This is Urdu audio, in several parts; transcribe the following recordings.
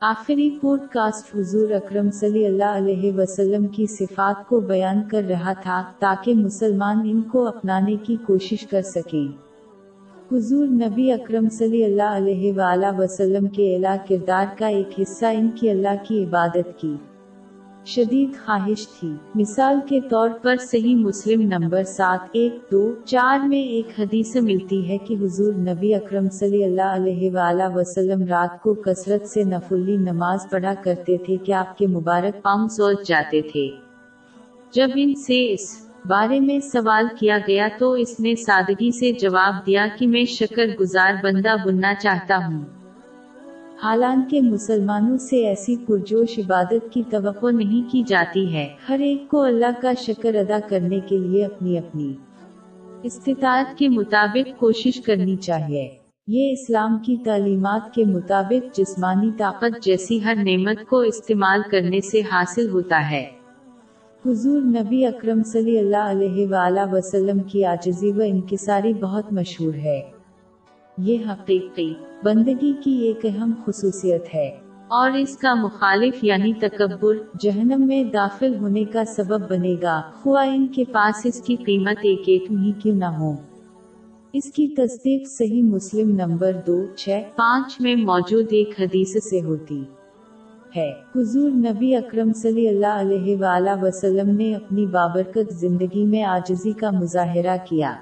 آخری پوڈ کاسٹ حضور اکرم صلی اللہ علیہ وسلم کی صفات کو بیان کر رہا تھا تاکہ مسلمان ان کو اپنانے کی کوشش کر سکیں۔ حضور نبی اکرم صلی اللہ علیہ وآلہ وسلم کے اعلیٰ کردار کا ایک حصہ ان کی اللہ کی عبادت کی۔ شدید خواہش تھی۔ مثال کے طور پر صحیح مسلم نمبر سات، ایک، دو، چار میں ایک حدیث ملتی ہے کہ حضور نبی اکرم صلی اللہ علیہ وآلہ وسلم رات کو کثرت سے نفلی نماز پڑھا کرتے تھے، کہ آپ کے مبارک پاؤں سوچ جاتے تھے۔ جب ان سے اس بارے میں سوال کیا گیا تو اس نے سادگی سے جواب دیا کہ میں شکر گزار بندہ بننا چاہتا ہوں۔ حالانکہ مسلمانوں سے ایسی پرجوش عبادت کی توقع نہیں کی جاتی ہے۔ ہر ایک کو اللہ کا شکر ادا کرنے کے لیے اپنی اپنی استطاعت کے مطابق کوشش کرنی چاہیے۔ یہ اسلام کی تعلیمات کے مطابق جسمانی طاقت جیسی ہر نعمت کو استعمال کرنے سے حاصل ہوتا ہے۔ حضور نبی اکرم صلی اللہ علیہ وآلہ وسلم کی آجزی و انکساری بہت مشہور ہے۔ یہ حقیقی بندگی کی ایک اہم خصوصیت ہے۔ اور اس کا مخالف یعنی تکبر جہنم میں داخل ہونے کا سبب بنے گا۔ خواہ ان کے پاس اس کی قیمت ایک ایک نہیں کیوں نہ ہو۔ اس کی تصدیق صحیح مسلم نمبر دو چھ پانچ میں موجود ایک حدیث سے ہوتی ہے۔ حضور نبی اکرم صلی اللہ علیہ وآلہ وسلم نے اپنی بابرکت زندگی میں آجزی کا مظاہرہ کیا۔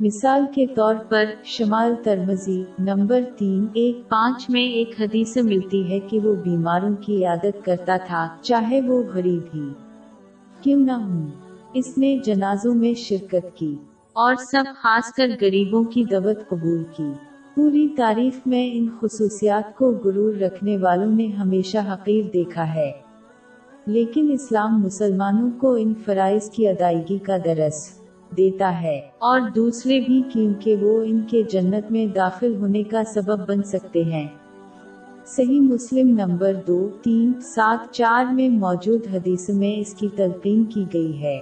مثال کے طور پر شمال ترمزی نمبر تین ایک پانچ میں ایک حدیث ملتی ہے کہ وہ بیماروں کی عادت کرتا تھا، چاہے وہ غریب ہی۔ کیوں نہ ہوں؟ اس نے جنازوں میں شرکت کی اور سب خاص کر غریبوں کی دعوت قبول کی۔ پوری تاریخ میں ان خصوصیات کو غرور رکھنے والوں نے ہمیشہ حقیر دیکھا ہے۔ لیکن اسلام مسلمانوں کو ان فرائض کی ادائیگی کا درس دیتا ہے۔ اور دوسرے بھی کیونکہ وہ ان کے جنت میں داخل ہونے کا سبب بن سکتے ہیں۔ صحیح مسلم نمبر دو، تین، سات، چار میں موجود حدیث میں اس کی تلقین کی گئی ہے۔